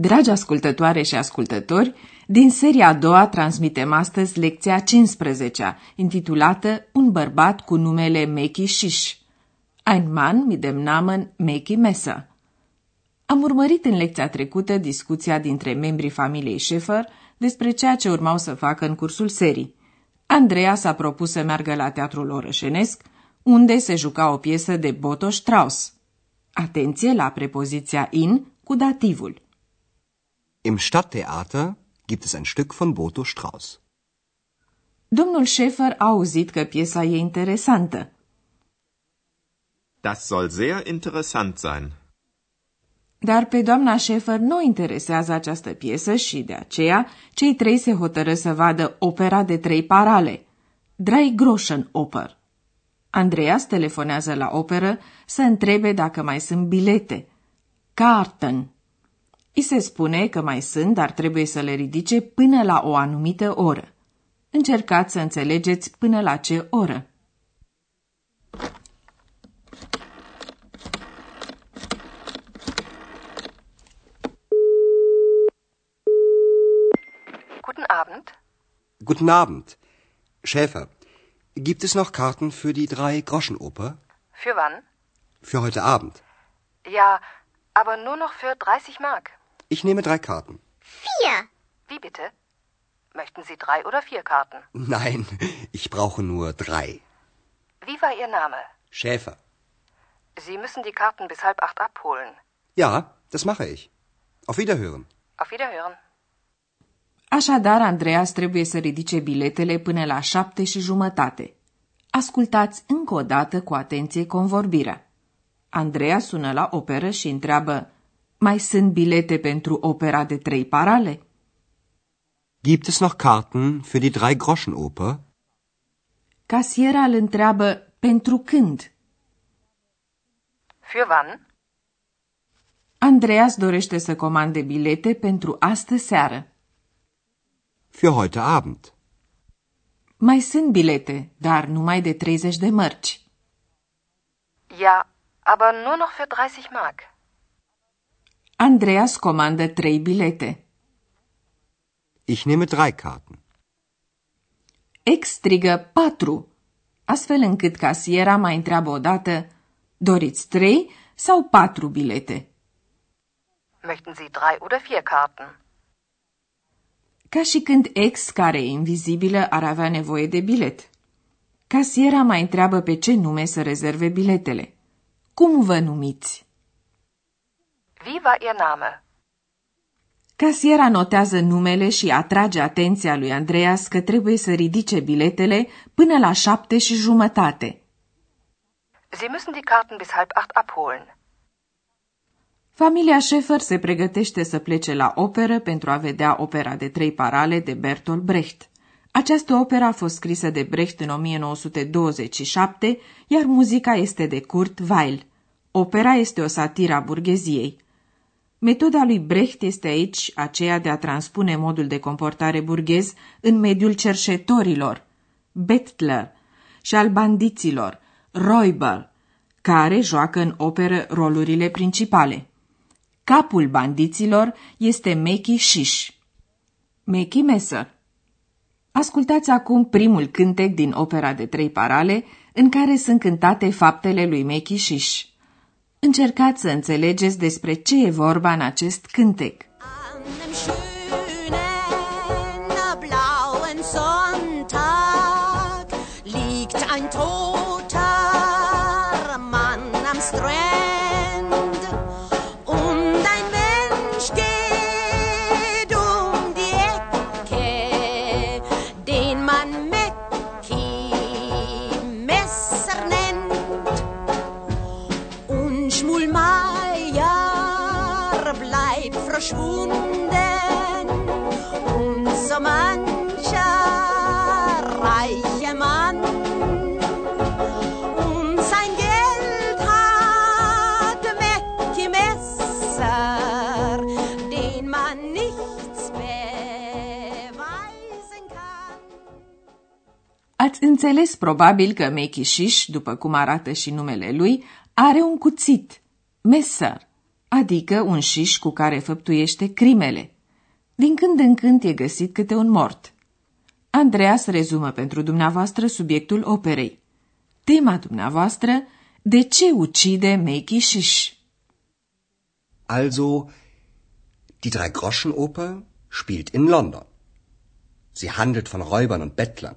Dragi ascultătoare și ascultători, din seria a doua transmitem astăzi lecția 15 intitulată Un bărbat cu numele Meki Shish. Ein Mann mit dem Namen Meki Messer. Am urmărit în lecția trecută discuția dintre membrii familiei Schaeffer despre ceea ce urmau să facă în cursul serii. Andreea s-a propus să meargă la teatrul orășenesc, unde se juca o piesă de Boto Strauss. Atenție la prepoziția in cu dativul. Im Stadttheater gibt es ein Stück von Boto Strauß. Domnul Schäfer a auzit că piesa e interesantă. Das soll sehr interessant sein. Dar pe doamna Schäfer nu interesează această piesă și de aceea cei trei se hotără să vadă opera de trei parale, Drei Groschen Oper. Andreas telefonează la operă să întrebe dacă mai sunt bilete. Karten. I se spune că mai sunt, dar trebuie să le ridice până la o anumită oră. Încercați să înțelegeți până la ce oră. Guten Abend. Guten Abend. Schäfer, gibt es noch Karten für die Drei-Groschen-Oper? Für wann? Für heute Abend. Ja, aber nur noch für 30 Mark. Ich nehme drei Karten. Vier. Wie bitte? Möchten Sie drei oder vier Karten? Nein, ich brauche nur drei. Wie war Ihr Name? Schäfer. Sie müssen die Karten bis halb acht abholen. Ja, das mache ich. Auf Wiederhören. Auf Wiederhören. Așadar, Andreas trebuie să ridice biletele până la șapte și jumătate. Ascultați încă o dată cu atenție convorbirea. Andreea sună la operă și întreabă Mai sunt bilete pentru opera de trei parale? Gibt es noch Karten für die Drei-Groschen-Oper? Casiera îl întreabă Pentru când? Für wann? Andreas dorește să comande bilete pentru astă seară. Für heute Abend. Mai sunt bilete, dar numai de 30 de mărci. Ja, aber nur noch für 30 Mark. Andreas comandă trei bilete. Ich nehme drei Karten. Ex strigă patru, astfel încât casiera mai întreabă odată, doriți trei sau patru bilete? Möchten Sie drei oder vier Karten? Ca și când ex, care e invizibilă, ar avea nevoie de bilet. Casiera mai întreabă pe ce nume să rezerve biletele. Cum vă numiți? Wie war Ihr Name? Casiera notează numele și atrage atenția lui Andreas că trebuie să ridice biletele până la șapte și jumătate. Sie müssen die Karten bis halb acht abholen. Familia Schäfer se pregătește să plece la operă pentru a vedea opera de trei parale de Bertolt Brecht. Această operă a fost scrisă de Brecht în 1927, iar muzica este de Kurt Weill. Opera este o satiră a burgheziei. Metoda lui Brecht este aici aceea de a transpune modul de comportare burghez în mediul cerșetorilor, Bettler, și al bandiților, Räuber, care joacă în operă rolurile principale. Capul bandiților este Meki Shish. Meki Messer. Ascultați acum primul cântec din opera de trei parale, în care sunt cântate faptele lui Meki Shish. Încercați să înțelegeți despre ce e vorba în acest cântec. An einem schönen blauen Sonntag liegt ein toter înțeles probabil că Mechișiș, după cum arată și numele lui, are un cuțit, mesar, adică un șiș cu care făptuiește crimele. Din când în când e găsit câte un mort. Andreas rezumă pentru dumneavoastră subiectul operei. Tema dumneavoastră, de ce ucide Mechișiș? Also, die Drei-Groschen-Oper spielt in London. Sie handelt von Räubern und Bettlern.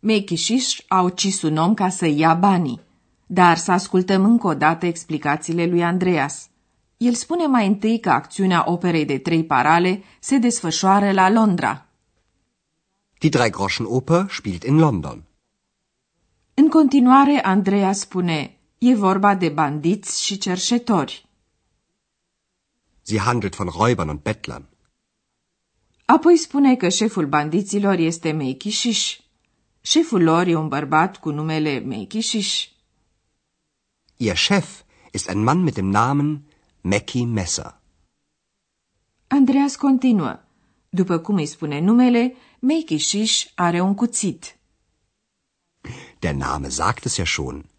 Mechișiș a ucis un om ca să ia banii. Dar să ascultăm încă o dată explicațiile lui Andreas. El spune mai întâi că acțiunea operei de trei parale se desfășoară la Londra. Die Drei-Groschen-Oper spielt in London. În continuare, Andreas spune, e vorba de bandiți și cerșetori. Sie handelt von Räubern und Bettlern. Apoi spune că șeful bandiților este Mechișiș. Șeful lor e un bărbat cu numele Mechișiș. Ihr Chef ist ein Mann mit dem Namen Mackie Messer. Andreas continuă. După cum îi spune numele, Mechișiș are un cuțit. Der Name sagt es ja schon.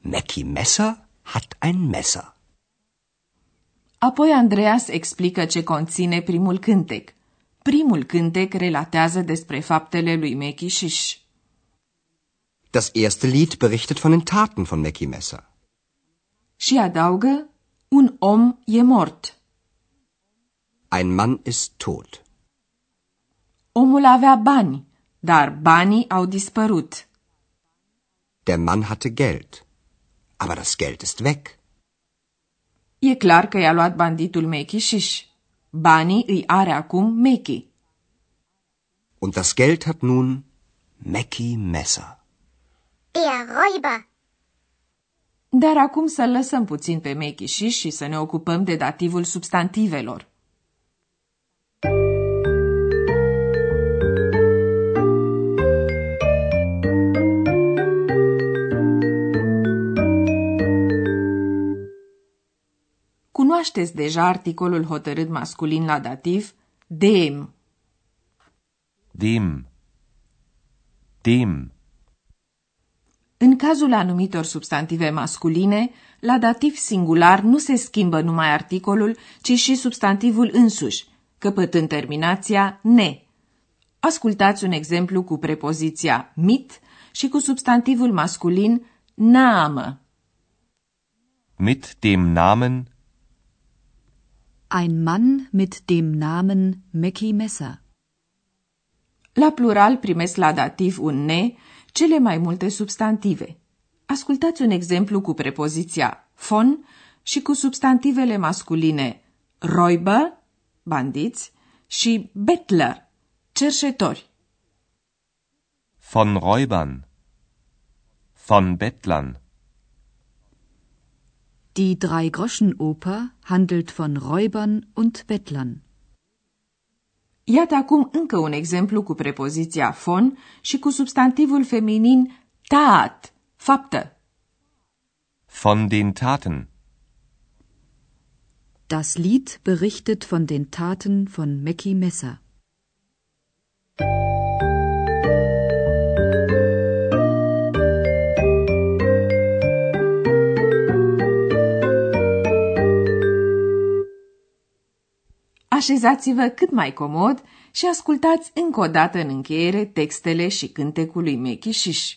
Mackie Messer hat ein Messer. Apoi Andreas explică ce conține primul cântec. Primul cântec relatează despre faptele lui Mechișiș. Das erste Lied berichtet von den Taten von Mackie Messer. Și adaugă, un om e mort. Ein Mann ist tot. Omul avea bani, dar banii au dispărut. Der Mann hatte Geld. Aber das Geld ist weg. E clar că i-a luat banditul Mechișiș. Banii îi are acum Mechi. Und das Geld hat nun Mackie Messer. Der Räuber. Dar acum să lăsăm puțin pe Mechișiș și să ne ocupăm de dativul substantivelor. Cunoașteți deja articolul hotărât masculin la dativ dem. Dem. Dem. În cazul anumitor substantive masculine, la dativ singular nu se schimbă numai articolul, ci și substantivul însuși, căpătând terminația ne. Ascultați un exemplu cu prepoziția mit și cu substantivul masculin Name. Mit dem Namen Ein Mann mit dem Namen Mackie Messer. La plural primesc la dativ un ne cele mai multe substantive. Ascultați un exemplu cu prepoziția von și cu substantivele masculine Räuber, bandiți, și Bettler, cerșetori. von Räubern. Von Bettlern. Die Drei-Groschen-Oper handelt von Räubern und Bettlern. Iată acum încă un exemplu cu prepoziția von și cu substantivul feminin tat, faptă. Von den Taten. Das Lied berichtet von den Taten von Mackie Messer. Așezați-vă cât mai comod și ascultați încă o dată în încheiere textele și cântecul lui Mechișiș.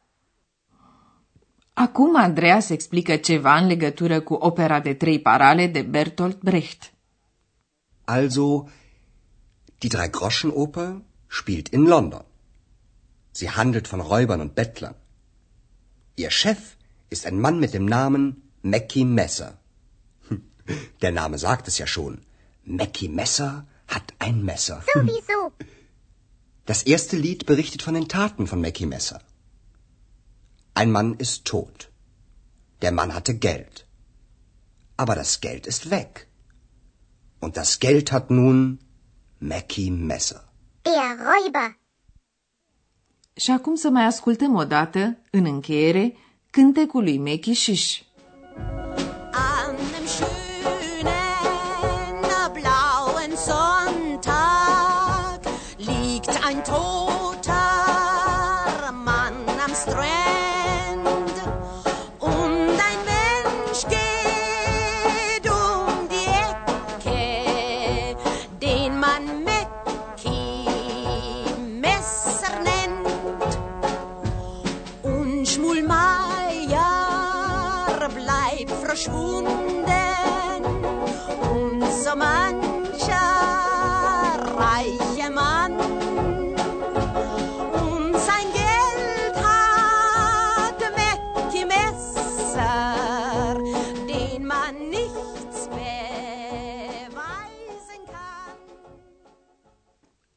Acum Andreas explică ceva în legătură cu opera de trei parale de Bertolt Brecht. Also, die Drei-Groschen-Oper spielt in London. Sie handelt von Räubern und Bettlern. Ihr Chef ist ein Mann mit dem Namen Mackie Messer. Der Name sagt es ja schon. Mackie Messer hat ein Messer. Sowieso. Das erste Lied berichtet von den Taten von Mackie Messer. Ein Mann ist tot. Der Mann hatte Geld. Aber das Geld ist weg. Und das Geld hat nun Mackie Messer. Der Räuber. Și acum să mai ascultăm o dată, în încheiere, cântecul lui Mechi verschwunden und so mancher reiche Mann und sein Geld hat Mackie Messer, den man nichts beweisen kann.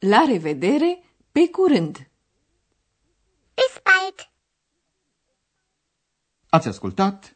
La revedere, pe curând! Bis bald. Ați ascultat